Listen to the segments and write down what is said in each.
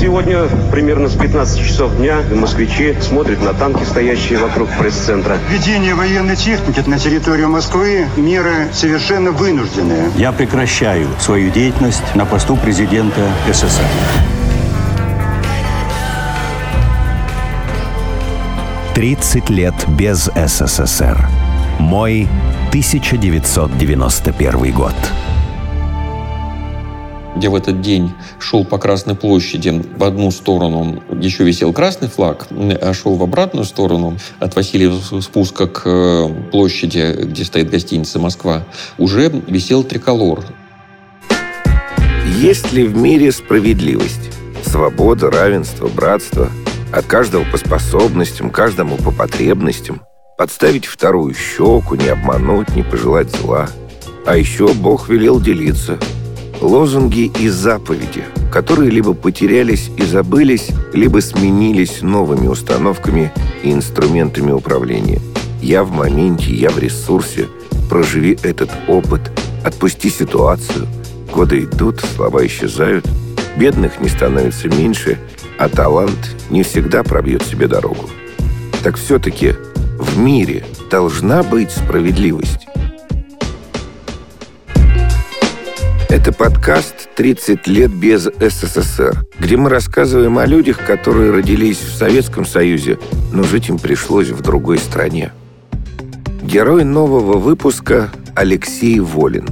Сегодня примерно с 15 часов дня москвичи смотрят на танки, стоящие вокруг пресс-центра. Введение военной техники на территорию Москвы – меры совершенно вынужденные. Я прекращаю свою деятельность на посту президента СССР. Тридцать лет без СССР. Мой 1991 год где в этот день шел по Красной площади в одну сторону, еще висел красный флаг, а шел в обратную сторону от Васильева спуска к э, площади, где стоит гостиница «Москва», уже висел триколор. Есть ли в мире справедливость? Свобода, равенство, братство. От каждого по способностям, каждому по потребностям. Подставить вторую щеку, не обмануть, не пожелать зла. А еще Бог велел делиться – Лозунги и заповеди, которые либо потерялись и забылись, либо сменились новыми установками и инструментами управления. Я в моменте, я в ресурсе. Проживи этот опыт, отпусти ситуацию. Годы идут, слова исчезают. Бедных не становится меньше, а талант не всегда пробьет себе дорогу. Так все-таки в мире должна быть справедливость. Это подкаст «30 лет без СССР», где мы рассказываем о людях, которые родились в Советском Союзе, но жить им пришлось в другой стране. Герой нового выпуска Алексей Волин,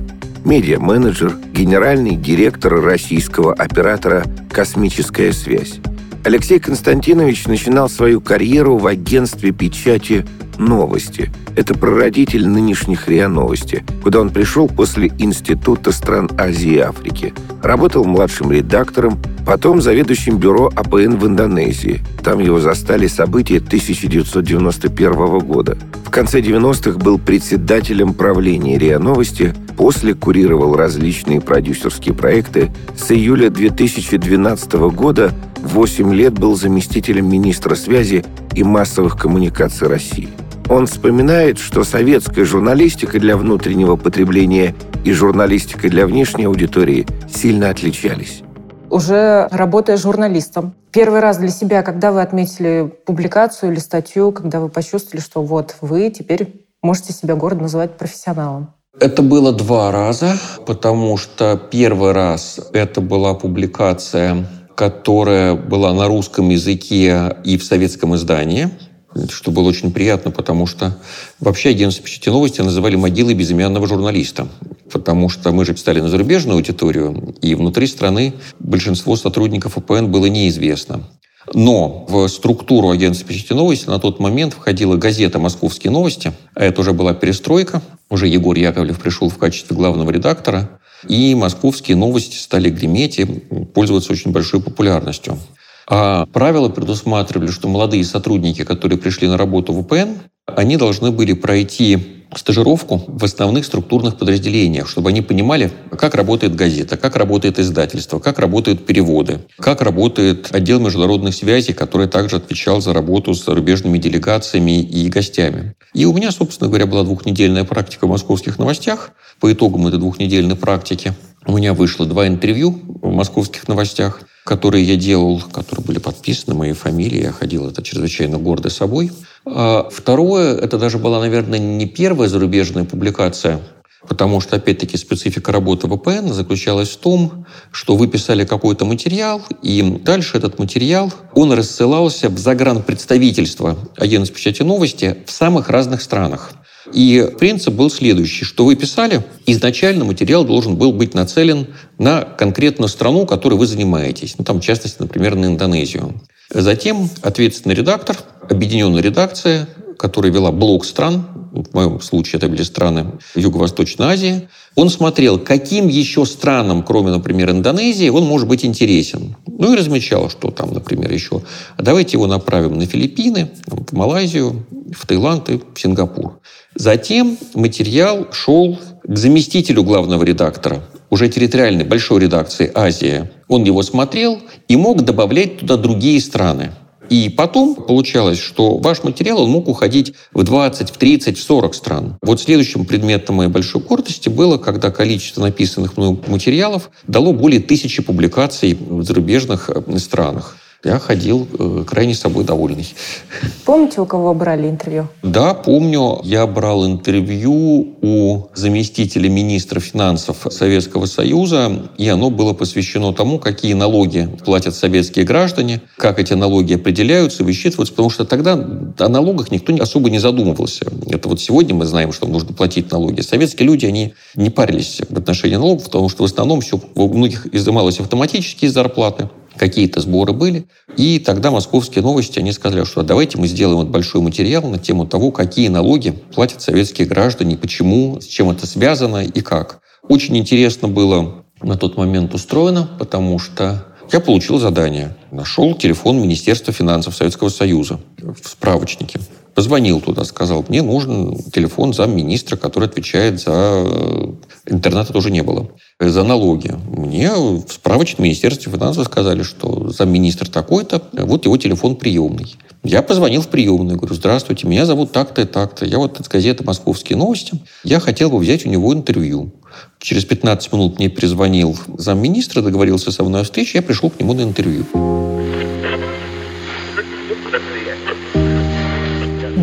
медиа-менеджер, генеральный директор российского оператора «Космическая связь». Алексей Константинович начинал свою карьеру в агентстве печати «Новости», это прародитель нынешних РИА Новости, куда он пришел после Института стран Азии и Африки. Работал младшим редактором, потом заведующим бюро АПН в Индонезии. Там его застали события 1991 года. В конце 90-х был председателем правления РИА Новости, после курировал различные продюсерские проекты. С июля 2012 года 8 лет был заместителем министра связи и массовых коммуникаций России. Он вспоминает, что советская журналистика для внутреннего потребления и журналистика для внешней аудитории сильно отличались. Уже работая журналистом, первый раз для себя, когда вы отметили публикацию или статью, когда вы почувствовали, что вот вы теперь можете себя гордо называть профессионалом? Это было два раза, потому что первый раз это была публикация, которая была на русском языке и в советском издании – что было очень приятно, потому что вообще агентство печати новости называли могилой безымянного журналиста, потому что мы же писали на зарубежную аудиторию, и внутри страны большинство сотрудников ОПН было неизвестно. Но в структуру агентства печати новости на тот момент входила газета «Московские новости», а это уже была перестройка, уже Егор Яковлев пришел в качестве главного редактора, и московские новости стали греметь и пользоваться очень большой популярностью. А правила предусматривали, что молодые сотрудники, которые пришли на работу в УПН, они должны были пройти стажировку в основных структурных подразделениях, чтобы они понимали, как работает газета, как работает издательство, как работают переводы, как работает отдел международных связей, который также отвечал за работу с зарубежными делегациями и гостями. И у меня, собственно говоря, была двухнедельная практика в московских новостях. По итогам этой двухнедельной практики у меня вышло два интервью в московских новостях которые я делал, которые были подписаны моей фамилией, я ходил это чрезвычайно гордо собой. А второе, это даже была, наверное, не первая зарубежная публикация, Потому что, опять-таки, специфика работы ВПН заключалась в том, что вы писали какой-то материал, и дальше этот материал, он рассылался в загранпредставительство агентства печати новости в самых разных странах. И принцип был следующий, что вы писали, изначально материал должен был быть нацелен на конкретную страну, которой вы занимаетесь. Ну, там, в частности, например, на Индонезию. Затем ответственный редактор, объединенная редакция, которая вела блок стран, в моем случае это были страны Юго-Восточной Азии, он смотрел, каким еще странам, кроме, например, Индонезии, он может быть интересен. Ну и размечал, что там, например, еще. А давайте его направим на Филиппины, в Малайзию, в Таиланд и в Сингапур. Затем материал шел к заместителю главного редактора, уже территориальной большой редакции «Азия». Он его смотрел и мог добавлять туда другие страны. И потом получалось, что ваш материал он мог уходить в 20, в 30, в 40 стран. Вот следующим предметом моей большой гордости было, когда количество написанных мной материалов дало более тысячи публикаций в зарубежных э, странах я ходил э, крайне собой довольный. Помните, у кого брали интервью? Да, помню. Я брал интервью у заместителя министра финансов Советского Союза, и оно было посвящено тому, какие налоги платят советские граждане, как эти налоги определяются, высчитываются, потому что тогда о налогах никто особо не задумывался. Это вот сегодня мы знаем, что нужно платить налоги. Советские люди, они не парились в отношении налогов, потому что в основном все у многих изымалось автоматически из зарплаты какие-то сборы были. И тогда московские новости, они сказали, что давайте мы сделаем вот большой материал на тему того, какие налоги платят советские граждане, почему, с чем это связано и как. Очень интересно было на тот момент устроено, потому что я получил задание. Нашел телефон Министерства финансов Советского Союза в справочнике. Позвонил туда, сказал, мне нужен телефон замминистра, который отвечает за... Э, интернета тоже не было. За налоги. Мне в справочном Министерстве финансов сказали, что замминистр такой-то, вот его телефон приемный. Я позвонил в приемную, говорю, здравствуйте, меня зовут так-то и так-то. Я вот из газеты «Московские новости». Я хотел бы взять у него интервью. Через 15 минут мне перезвонил замминистра, договорился со мной о встрече, я пришел к нему на интервью.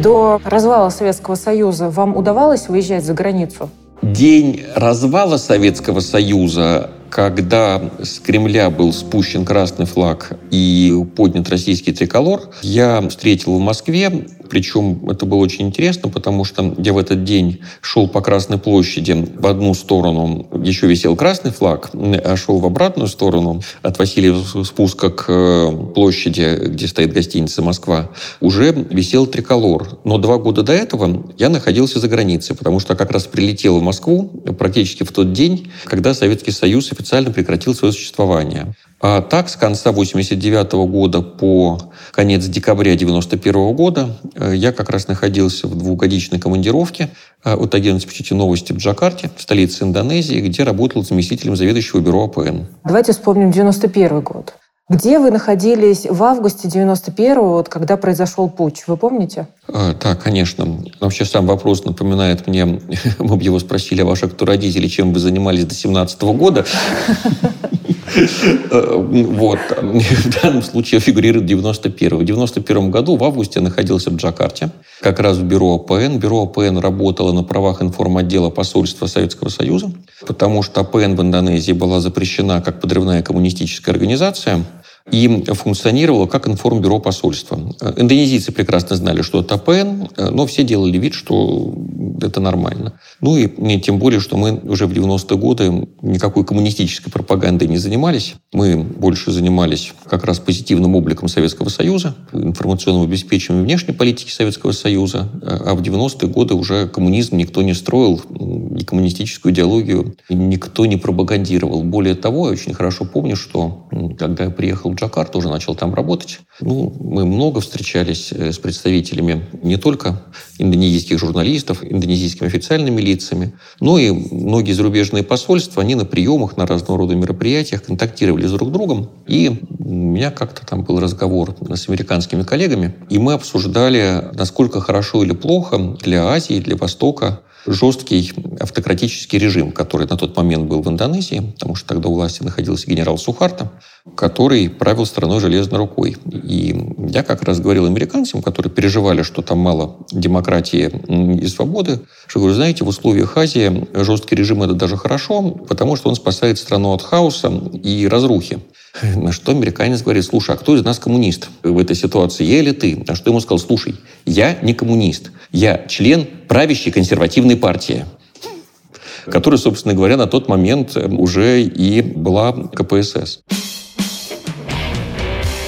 До развала Советского Союза вам удавалось выезжать за границу? День развала Советского Союза когда с Кремля был спущен красный флаг и поднят российский триколор, я встретил в Москве, причем это было очень интересно, потому что я в этот день шел по Красной площади. В одну сторону еще висел красный флаг, а шел в обратную сторону от Васильева спуска к э, площади, где стоит гостиница «Москва», уже висел триколор. Но два года до этого я находился за границей, потому что как раз прилетел в Москву практически в тот день, когда Советский Союз официально прекратил свое существование. А так, с конца 1989 года по конец декабря 1991 года э, я как раз находился в двухгодичной командировке э, от агентства «Почти новости» в Джакарте, в столице Индонезии, где работал заместителем заведующего бюро АПН. Давайте вспомним 91 год. Где вы находились в августе 91-го, вот, когда произошел путь? Вы помните? А, да, конечно. Вообще сам вопрос напоминает мне, мы бы его спросили, а ваши кто родители, чем вы занимались до 17 -го года? Э, вот. В данном случае фигурирует 91 В 91 году в августе находился в Джакарте, как раз в бюро АПН. Бюро АПН работало на правах информотдела посольства Советского Союза, потому что АПН в Индонезии была запрещена как подрывная коммунистическая организация и функционировало как информбюро посольства. Индонезийцы прекрасно знали, что это АПН, но все делали вид, что это нормально. Ну и тем более, что мы уже в 90-е годы никакой коммунистической пропагандой не занимались. Мы больше занимались как раз позитивным обликом Советского Союза, информационным обеспечением внешней политики Советского Союза. А в 90-е годы уже коммунизм никто не строил, и коммунистическую идеологию никто не пропагандировал. Более того, я очень хорошо помню, что когда я приехал в Джакарту, уже начал там работать, ну, мы много встречались э, с представителями не только индонезийских журналистов, индонезийскими официальными лицами, но и многие зарубежные посольства, они на приемах, на разного рода мероприятиях контактировали с друг другом. И у меня как-то там был разговор с американскими коллегами, и мы обсуждали, насколько хорошо или плохо для Азии, для Востока жесткий автократический режим, который на тот момент был в Индонезии, потому что тогда у власти находился генерал Сухарта, который правил страной железной рукой. И я как раз говорил американцам, которые переживали, что там мало демократии и свободы, что говорю, знаете, в условиях Азии жесткий режим это даже хорошо, потому что он спасает страну от хаоса и разрухи. На что американец говорит, слушай, а кто из нас коммунист в этой ситуации, я или ты? На что ему сказал, слушай, я не коммунист, я член правящей консервативной партии которая, собственно говоря, на тот момент уже и была КПСС.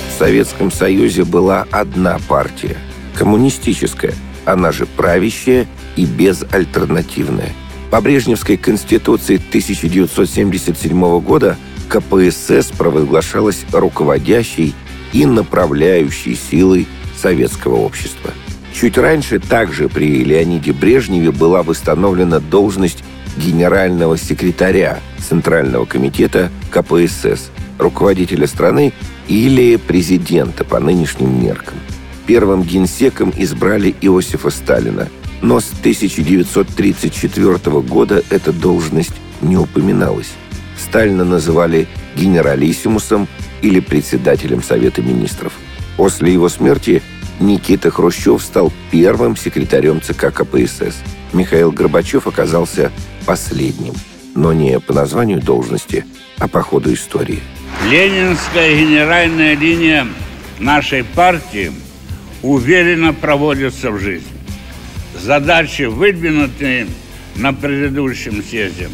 В Советском Союзе была одна партия – коммунистическая, она же правящая и безальтернативная. По Брежневской конституции 1977 года КПСС провозглашалась руководящей и направляющей силой советского общества. Чуть раньше также при Леониде Брежневе была восстановлена должность генерального секретаря Центрального комитета КПСС, руководителя страны, Или президента по нынешним меркам. Первым генсеком избрали Иосифа Сталина, но с 1934 года эта должность не упоминалась. Сталина называли генералиссимусом или председателем Совета министров. После его смерти Никита Хрущев стал первым секретарем ЦК КПСС. Михаил Горбачев оказался последним, но не по названию должности, а по ходу истории. Ленинская генеральная линия нашей партии уверенно проводится в жизнь. Задачи, выдвинутые на предыдущем съезде,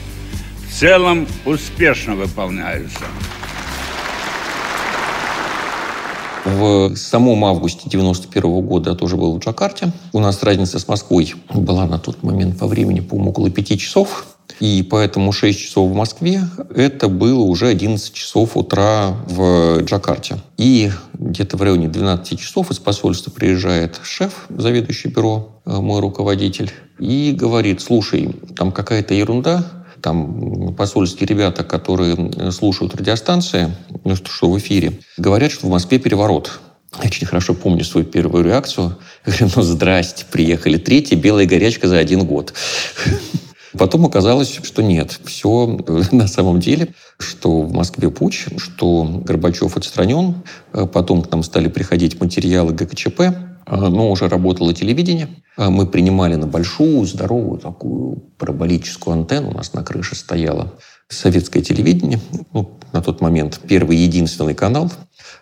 в целом успешно выполняются. В самом августе 91 года я тоже был в Джакарте. У нас разница с Москвой была на тот момент по времени, по-моему, около пяти часов. И поэтому 6 часов в Москве – это было уже 11 часов утра в Джакарте. И где-то в районе 12 часов из посольства приезжает шеф, заведующий бюро, э, мой руководитель, и говорит, слушай, там какая-то ерунда, там посольские ребята, которые слушают радиостанции, ну, что в эфире, говорят, что в Москве переворот. Я очень хорошо помню свою первую реакцию. Я говорю, ну здрасте, приехали. Третья белая горячка за один год. Потом оказалось, что нет. Все на самом деле, что в Москве путь, что Горбачев отстранен. Потом к нам стали приходить материалы ГКЧП, но уже работало телевидение. Мы принимали на большую, здоровую такую параболическую антенну. У нас на крыше стояло советское телевидение. Ну, на тот момент первый единственный канал.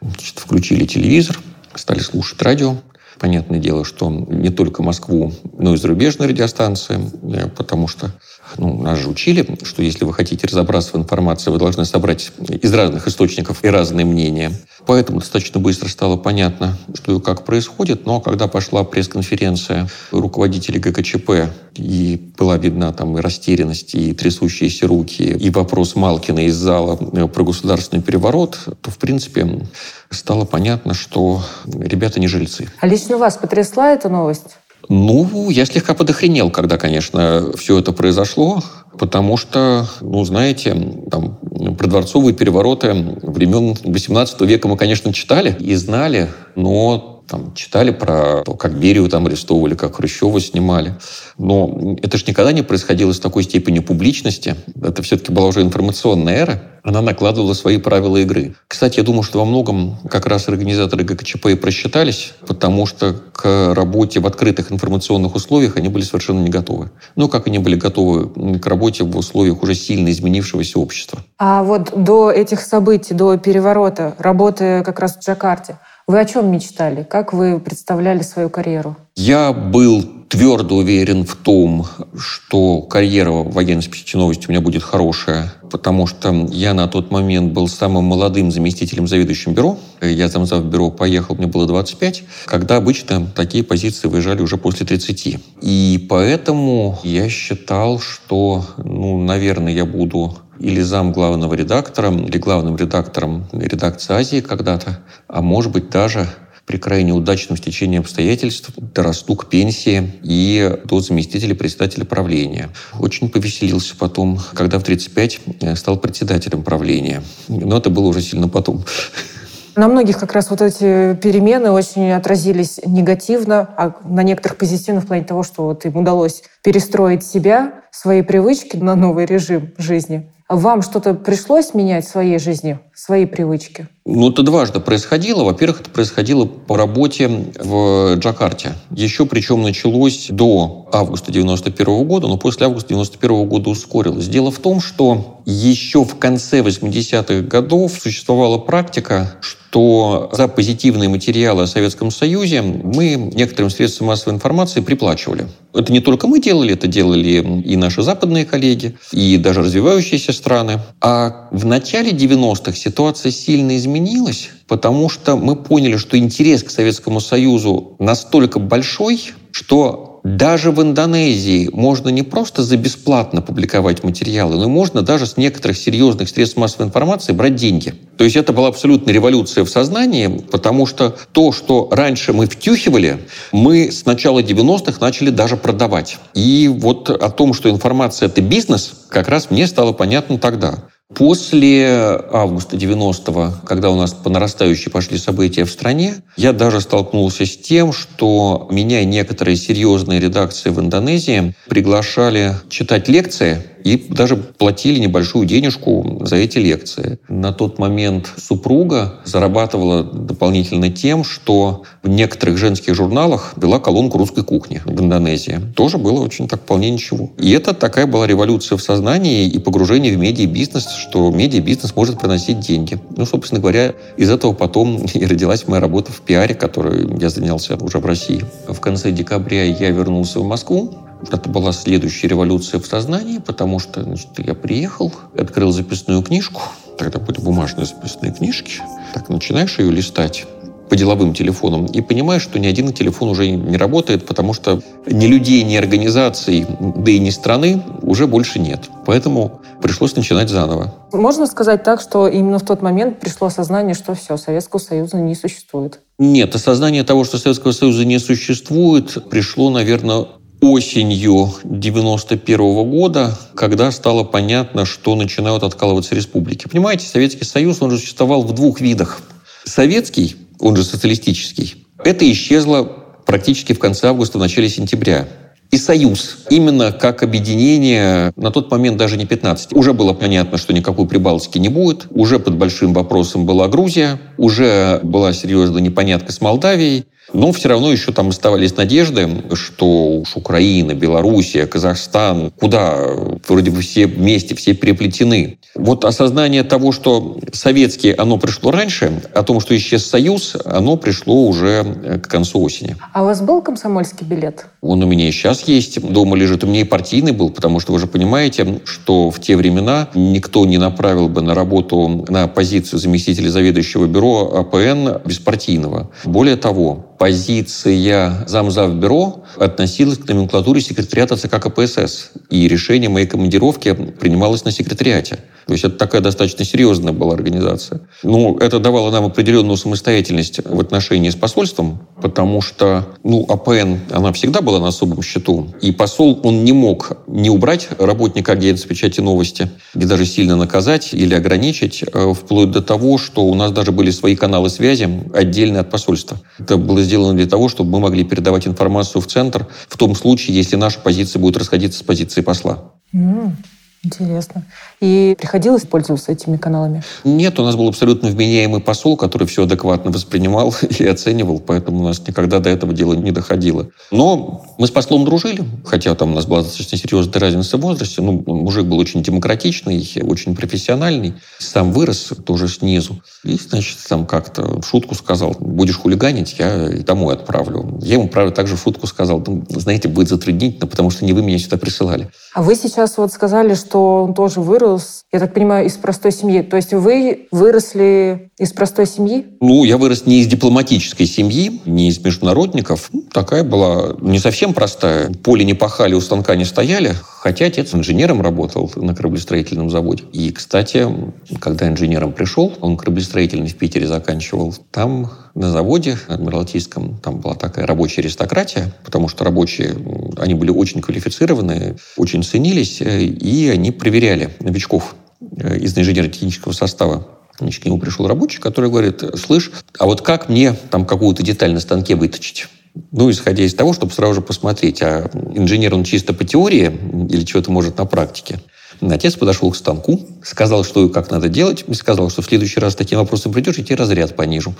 Значит, включили телевизор, стали слушать радио. Понятное дело, что не только Москву, но и зарубежные радиостанции, э, потому что ну, нас же учили, что если вы хотите разобраться в информации, вы должны собрать из разных источников и разные мнения. Поэтому достаточно быстро стало понятно, что и как происходит. Но когда пошла пресс-конференция руководителей ГКЧП, и была видна там и растерянность, и трясущиеся руки, и вопрос Малкина из зала э, про государственный переворот, то, в принципе, стало понятно, что ребята не жильцы. А лично вас потрясла эта новость? Ну, я слегка подохренел, когда, конечно, все это произошло, потому что, ну, знаете, там, продворцовые перевороты времен XVIII века мы, конечно, читали и знали, но там, читали про то, как Берию там арестовывали, как Хрущева снимали. Но это же никогда не происходило с такой степенью публичности. Это все-таки была уже информационная эра. Она накладывала свои правила игры. Кстати, я думаю, что во многом как раз организаторы ГКЧП и просчитались, потому что к работе в открытых информационных условиях они были совершенно не готовы. Ну, как они были готовы к работе в условиях уже сильно изменившегося общества. А вот до этих событий, до переворота, работая как раз в Джакарте, вы о чем мечтали? Как вы представляли свою карьеру? Я был твердо уверен в том, что карьера военной специальной новости у меня будет хорошая, потому что я на тот момент был самым молодым заместителем заведующим бюро. Я замзав бюро поехал, мне было 25, когда обычно такие позиции выезжали уже после 30. И поэтому я считал, что, ну, наверное, я буду или зам главного редактора, или главным редактором редакции Азии когда-то, а может быть даже при крайне удачном стечении обстоятельств дорасту к пенсии и до заместителя председателя правления. Очень повеселился потом, когда в 35 э, стал председателем правления. Но это было уже сильно потом. На многих как раз вот эти перемены очень отразились негативно, а на некоторых позитивно в плане того, что вот им удалось перестроить себя, свои привычки на новый режим жизни. Вам что-то пришлось менять в своей жизни, свои привычки? Ну, это дважды происходило. Во-первых, это происходило по работе в Джакарте. Еще причем началось до августа 91 года, но после августа 91 года ускорилось. Дело в том, что еще в конце 80-х годов существовала практика, что за позитивные материалы о Советском Союзе мы некоторым средствам массовой информации приплачивали. Это не только мы делали, это делали и наши западные коллеги, и даже развивающиеся страны. А в начале 90-х ситуация сильно изменилась, потому что мы поняли, что интерес к Советскому Союзу настолько большой, что даже в Индонезии можно не просто за бесплатно публиковать материалы, но можно даже с некоторых серьезных средств массовой информации брать деньги. То есть это была абсолютная революция в сознании, потому что то, что раньше мы втюхивали, мы с начала 90-х начали даже продавать. И вот о том, что информация — это бизнес, как раз мне стало понятно тогда. После августа 90-го, когда у нас по нарастающей пошли события в стране, я даже столкнулся с тем, что меня и некоторые серьезные редакции в Индонезии приглашали читать лекции и даже платили небольшую денежку за эти лекции. На тот момент супруга зарабатывала дополнительно тем, что в некоторых женских журналах вела колонку русской кухни в Индонезии. Тоже было очень так вполне ничего. И это такая была революция в сознании и погружение в медиабизнес, что медиабизнес может приносить деньги. Ну, собственно говоря, из этого потом и родилась моя работа в пиаре, которой я занялся уже в России. В конце декабря я вернулся в Москву, это была следующая революция в сознании, потому что значит, я приехал, открыл записную книжку, тогда были бумажные записные книжки, так начинаешь ее листать по деловым телефонам и понимаешь, что ни один телефон уже не работает, потому что ни людей, ни организаций, да и ни страны уже больше нет. Поэтому пришлось начинать заново. Можно сказать так, что именно в тот момент пришло осознание, что все, Советского Союза не существует? Нет, осознание того, что Советского Союза не существует, пришло, наверное, осенью 91 -го года, когда стало понятно, что начинают откалываться республики. Понимаете, Советский Союз, он же существовал в двух видах. Советский, он же социалистический, это исчезло практически в конце августа, в начале сентября. И Союз, именно как объединение, на тот момент даже не 15. Уже было понятно, что никакой Прибалтики не будет. Уже под большим вопросом была Грузия. Уже была серьезная непонятка с Молдавией. Но все равно еще там оставались надежды, что уж Украина, Белоруссия, Казахстан, куда вроде бы все вместе, все переплетены. Вот осознание того, что советские, оно пришло раньше, о том, что исчез Союз, оно пришло уже к концу осени. А у вас был комсомольский билет? Он у меня и сейчас есть. Дома лежит. У меня и партийный был, потому что вы же понимаете, что в те времена никто не направил бы на работу на позицию заместителя заведующего бюро АПН беспартийного. Более того, позиция замзав бюро относилась к номенклатуре секретариата ЦК КПСС. И решение моей командировки принималось на секретариате. То есть это такая достаточно серьезная была организация. Ну, это давало нам определенную самостоятельность в отношении с посольством, потому что, ну, АПН, она всегда была на особом счету. И посол, он не мог не убрать работника агентства печати новости, и даже сильно наказать или ограничить, э, вплоть до того, что у нас даже были свои каналы связи отдельные от посольства. Это было сделано для того, чтобы мы могли передавать информацию в центр в том случае, если наша позиция будет расходиться с позицией посла. Mm. Интересно. И приходилось пользоваться этими каналами? Нет, у нас был абсолютно вменяемый посол, который все адекватно воспринимал и оценивал, поэтому у нас никогда до этого дела не доходило. Но мы с послом дружили, хотя там у нас была достаточно серьезная разница в возрасте. Ну, мужик был очень демократичный, очень профессиональный. Сам вырос тоже снизу. И, значит, там как-то в шутку сказал, будешь хулиганить, я домой отправлю. Я ему, правда, также в шутку сказал, ну, знаете, будет затруднительно, потому что не вы меня сюда присылали. А вы сейчас вот сказали, что что он тоже вырос, я так понимаю, из простой семьи. То есть вы выросли из простой семьи? Ну, я вырос не из дипломатической семьи, не из международников. Ну, такая была не совсем простая. Поле не пахали, у станка не стояли. Хотя отец инженером работал на кораблестроительном заводе. И, кстати, когда инженером пришел, он кораблестроительный в Питере заканчивал, там на заводе Адмиралтейском там была такая рабочая аристократия, потому что рабочие, они были очень квалифицированы, очень ценились, э, и они проверяли новичков э, из инженерно-технического состава. Значит, к нему пришел рабочий, который говорит, слышь, а вот как мне там какую-то деталь на станке выточить? Ну, исходя из того, чтобы сразу же посмотреть, а инженер он чисто по теории или что-то может на практике. Отец подошел к станку, сказал, что и как надо делать, и сказал, что в следующий раз таким вопросом придешь, и тебе разряд понижу.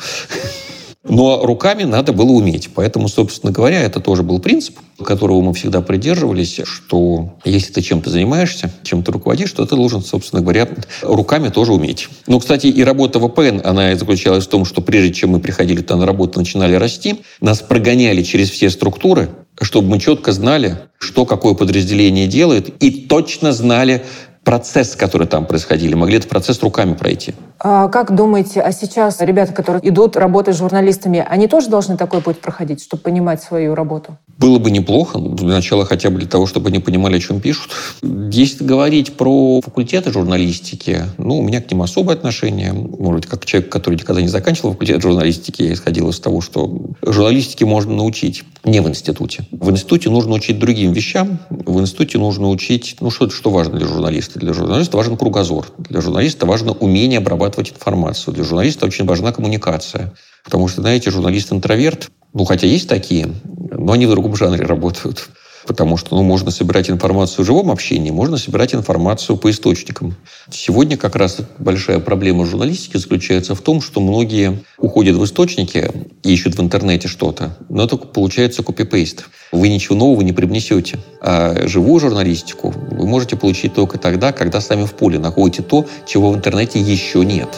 Но руками надо было уметь. Поэтому, собственно говоря, это тоже был принцип, которого мы всегда придерживались, что если ты чем-то занимаешься, чем ты руководишь, то ты должен, собственно говоря, руками тоже уметь. Ну, кстати, и работа ВПН, она заключалась в том, что прежде чем мы приходили туда на работу, начинали расти, нас прогоняли через все структуры, чтобы мы четко знали, что какое подразделение делает, и точно знали, процесс, который там происходили, могли этот процесс руками пройти. А как думаете, а сейчас ребята, которые идут работать с журналистами, они тоже должны такой путь проходить, чтобы понимать свою работу? Было бы неплохо, для начала хотя бы для того, чтобы они понимали, о чем пишут. Если говорить про факультеты журналистики, ну, у меня к ним особое отношение. Может быть, как человек, который никогда не заканчивал факультет журналистики, я исходил из того, что журналистике можно научить. не в институте. В институте нужно учить другим вещам. В институте нужно учить, ну, что, что важно для журналиста? Для журналиста важен кругозор. Для журналиста важно умение обрабатывать информацию. Для журналиста очень важна коммуникация. Потому что, знаете, журналист-интроверт, ну, хотя есть такие, но они в другом жанре работают. Потому что ну, можно собирать информацию в живом общении, можно собирать информацию по источникам. Сегодня как раз большая проблема журналистики заключается в том, что многие уходят в источники и ищут в интернете что-то, но это получается копипейст. Вы ничего нового не привнесете. А живую журналистику вы можете получить только тогда, когда сами в поле находите то, чего в интернете еще нет.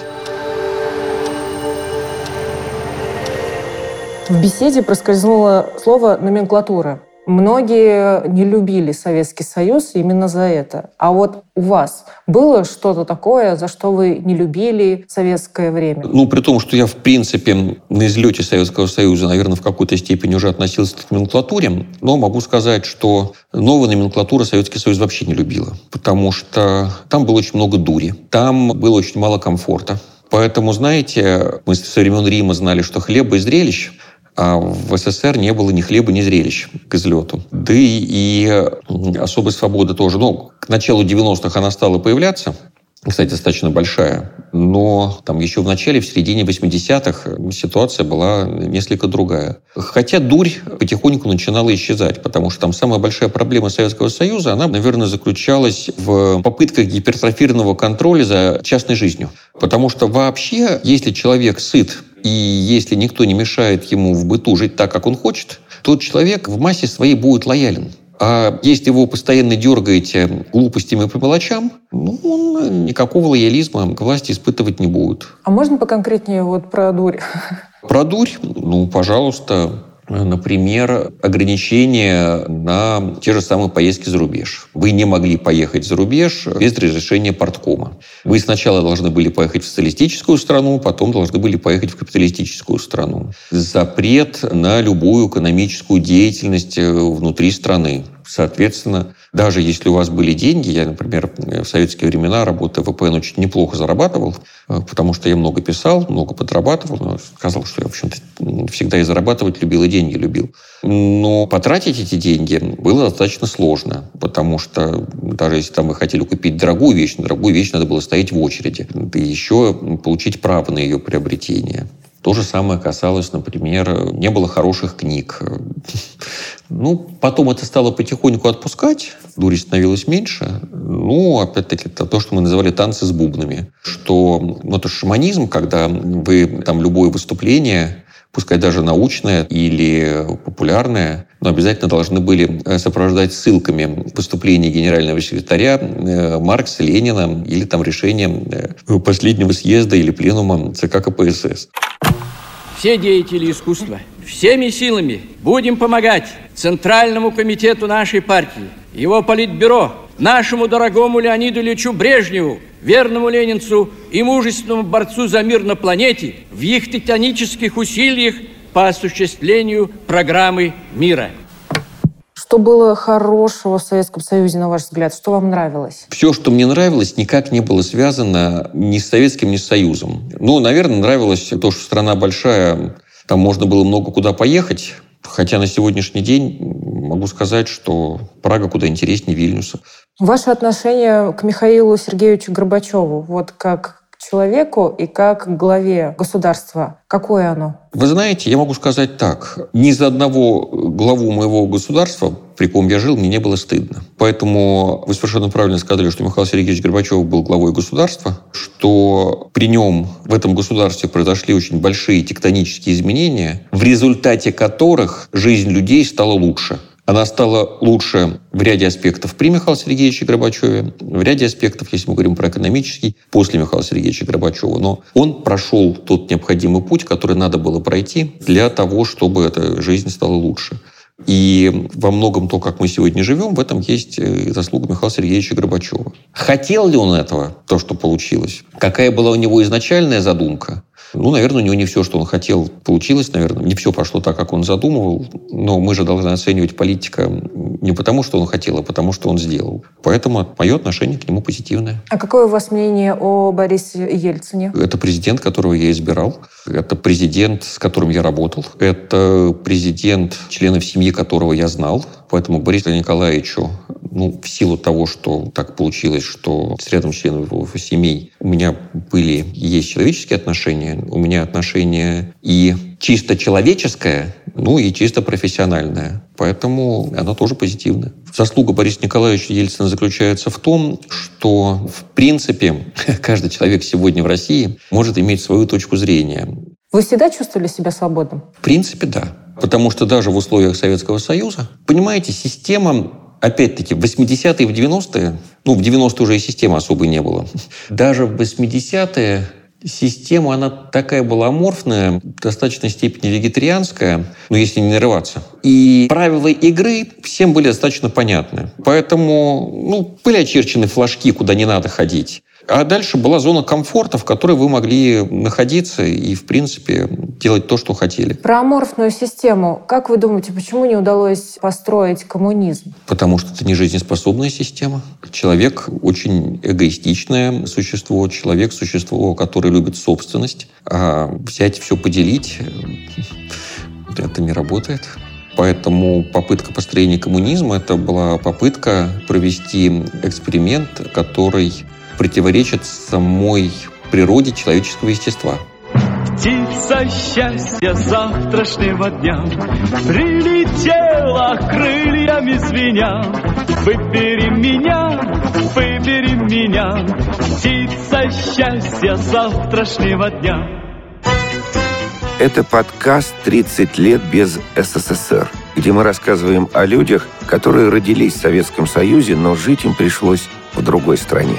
В беседе проскользнуло слово «номенклатура». Многие не любили Советский Союз именно за это. А вот у вас было что-то такое, за что вы не любили советское время? Ну, при том, что я, в принципе, на излете Советского Союза, наверное, в какой-то степени уже относился к номенклатуре, но могу сказать, что новая номенклатура Советский Союз вообще не любила, потому что там было очень много дури, там было очень мало комфорта. Поэтому, знаете, мы со времен Рима знали, что хлеба и зрелищ – а в СССР не было ни хлеба, ни зрелищ к излету. Да и особой свободы тоже. Ну, к началу 90-х она стала появляться, кстати, достаточно большая. Но там еще в начале, в середине 80-х ситуация была несколько другая. Хотя дурь потихоньку начинала исчезать, потому что там самая большая проблема Советского Союза, она, наверное, заключалась в попытках гипертрофированного контроля за частной жизнью. Потому что вообще, если человек сыт и если никто не мешает ему в быту жить так, как он хочет, тот человек в массе своей будет лоялен. А если вы постоянно дергаете глупостями по мелочам, ну, он никакого лоялизма к власти испытывать не будет. А можно поконкретнее вот про дурь? Про дурь? Ну, пожалуйста. Например, ограничения на те же самые поездки за рубеж. Вы не могли поехать за рубеж без разрешения порткома. Вы сначала должны были поехать в социалистическую страну, потом должны были поехать в капиталистическую страну. Запрет на любую экономическую деятельность э, внутри страны. Соответственно, даже если у вас были деньги, я, например, в советские времена, работая в ВПН, очень неплохо зарабатывал, э, потому что я много писал, много подрабатывал. Но сказал, что я, в общем-то, всегда и зарабатывать любил, и деньги любил. Но потратить эти деньги было достаточно сложно, потому что даже если там вы хотели купить дорогую вещь, на дорогую вещь надо было стоять в очереди, и еще получить право на ее приобретение. То же самое касалось, например, не было хороших книг. Ну, потом это стало потихоньку отпускать, дури становилось меньше. Ну, опять-таки, это то, что мы называли танцы с бубнами. Что ну, это шаманизм, когда вы там любое выступление пускай даже научное или популярное, но обязательно должны были э, сопровождать ссылками выступления генерального секретаря э, Маркса, Ленина или там решением э, последнего съезда или пленума ЦК КПСС. Все деятели искусства всеми силами будем помогать Центральному комитету нашей партии, его политбюро, нашему дорогому Леониду Ильичу Брежневу, верному ленинцу и мужественному борцу за мир на планете в их титанических усилиях по осуществлению программы мира – что было хорошего в Советском Союзе, на ваш взгляд? Что вам нравилось? Все, что мне нравилось, никак не было связано ни с Советским, ни с Союзом. Ну, наверное, нравилось то, что страна большая, там можно было много куда поехать. Хотя на сегодняшний день могу сказать, что Прага куда интереснее Вильнюса. Ваше отношение к Михаилу Сергеевичу Горбачеву, вот как человеку и как главе государства? Какое оно? Вы знаете, я могу сказать так. Ни за одного главу моего государства, при ком я жил, мне не было стыдно. Поэтому вы совершенно правильно сказали, что Михаил Сергеевич Горбачев был главой государства, что при нем в этом государстве произошли очень большие тектонические изменения, в результате которых жизнь людей стала лучше. Она стала лучше в ряде аспектов при Михаиле Сергеевиче Горбачеве, в ряде аспектов, если мы говорим про экономический, после Михаила Сергеевича Горбачева. Но он прошел тот необходимый путь, который надо было пройти для того, чтобы эта жизнь стала лучше. И во многом то, как мы сегодня живем, в этом есть э, заслуга Михаила Сергеевича Горбачева. Хотел ли он этого, то, что получилось? Какая была у него изначальная задумка? Ну, наверное, у него не все, что он хотел, получилось. Наверное, не все пошло так, как он задумывал. Но мы же должны оценивать политика не потому, что он хотел, а потому, что он сделал. Поэтому мое отношение к нему позитивное. А какое у вас мнение о Борисе Ельцине? Это президент, которого я избирал. Это президент, с которым я работал. Это президент, членов семьи которого я знал. Поэтому Борису Николаевичу, ну, в силу того, что так получилось, что с рядом членов его семей у меня были и есть человеческие отношения, у меня отношения и чисто человеческое, ну и чисто профессиональное. Поэтому оно тоже позитивное. Заслуга Бориса Николаевича Ельцина заключается в том, что, в принципе, каждый человек сегодня в России может иметь свою точку зрения. Вы всегда чувствовали себя свободным? В принципе, да. Потому что даже в условиях Советского Союза, понимаете, система опять-таки, в 80-е и в 90-е, ну, в 90-е уже и системы особой не было, даже в 80-е система, она такая была аморфная, в достаточной степени вегетарианская, ну, если не нарываться. И правила игры всем были достаточно понятны. Поэтому, ну, были очерчены флажки, куда не надо ходить. А дальше была зона комфорта, в которой вы могли находиться и, в принципе, делать то, что хотели. Про аморфную систему. Как вы думаете, почему не удалось построить коммунизм? Потому что это не жизнеспособная система. Человек очень эгоистичное существо. Человек – существо, которое любит собственность. А взять все поделить – это не работает. Поэтому попытка построения коммунизма – это была попытка провести эксперимент, который противоречит самой природе человеческого естества. Птица счастья завтрашнего дня Прилетела крыльями звеня Выбери меня, выбери меня Птица счастья завтрашнего дня Это подкаст «30 лет без СССР», где мы рассказываем о людях, которые родились в Советском Союзе, но жить им пришлось в другой стране.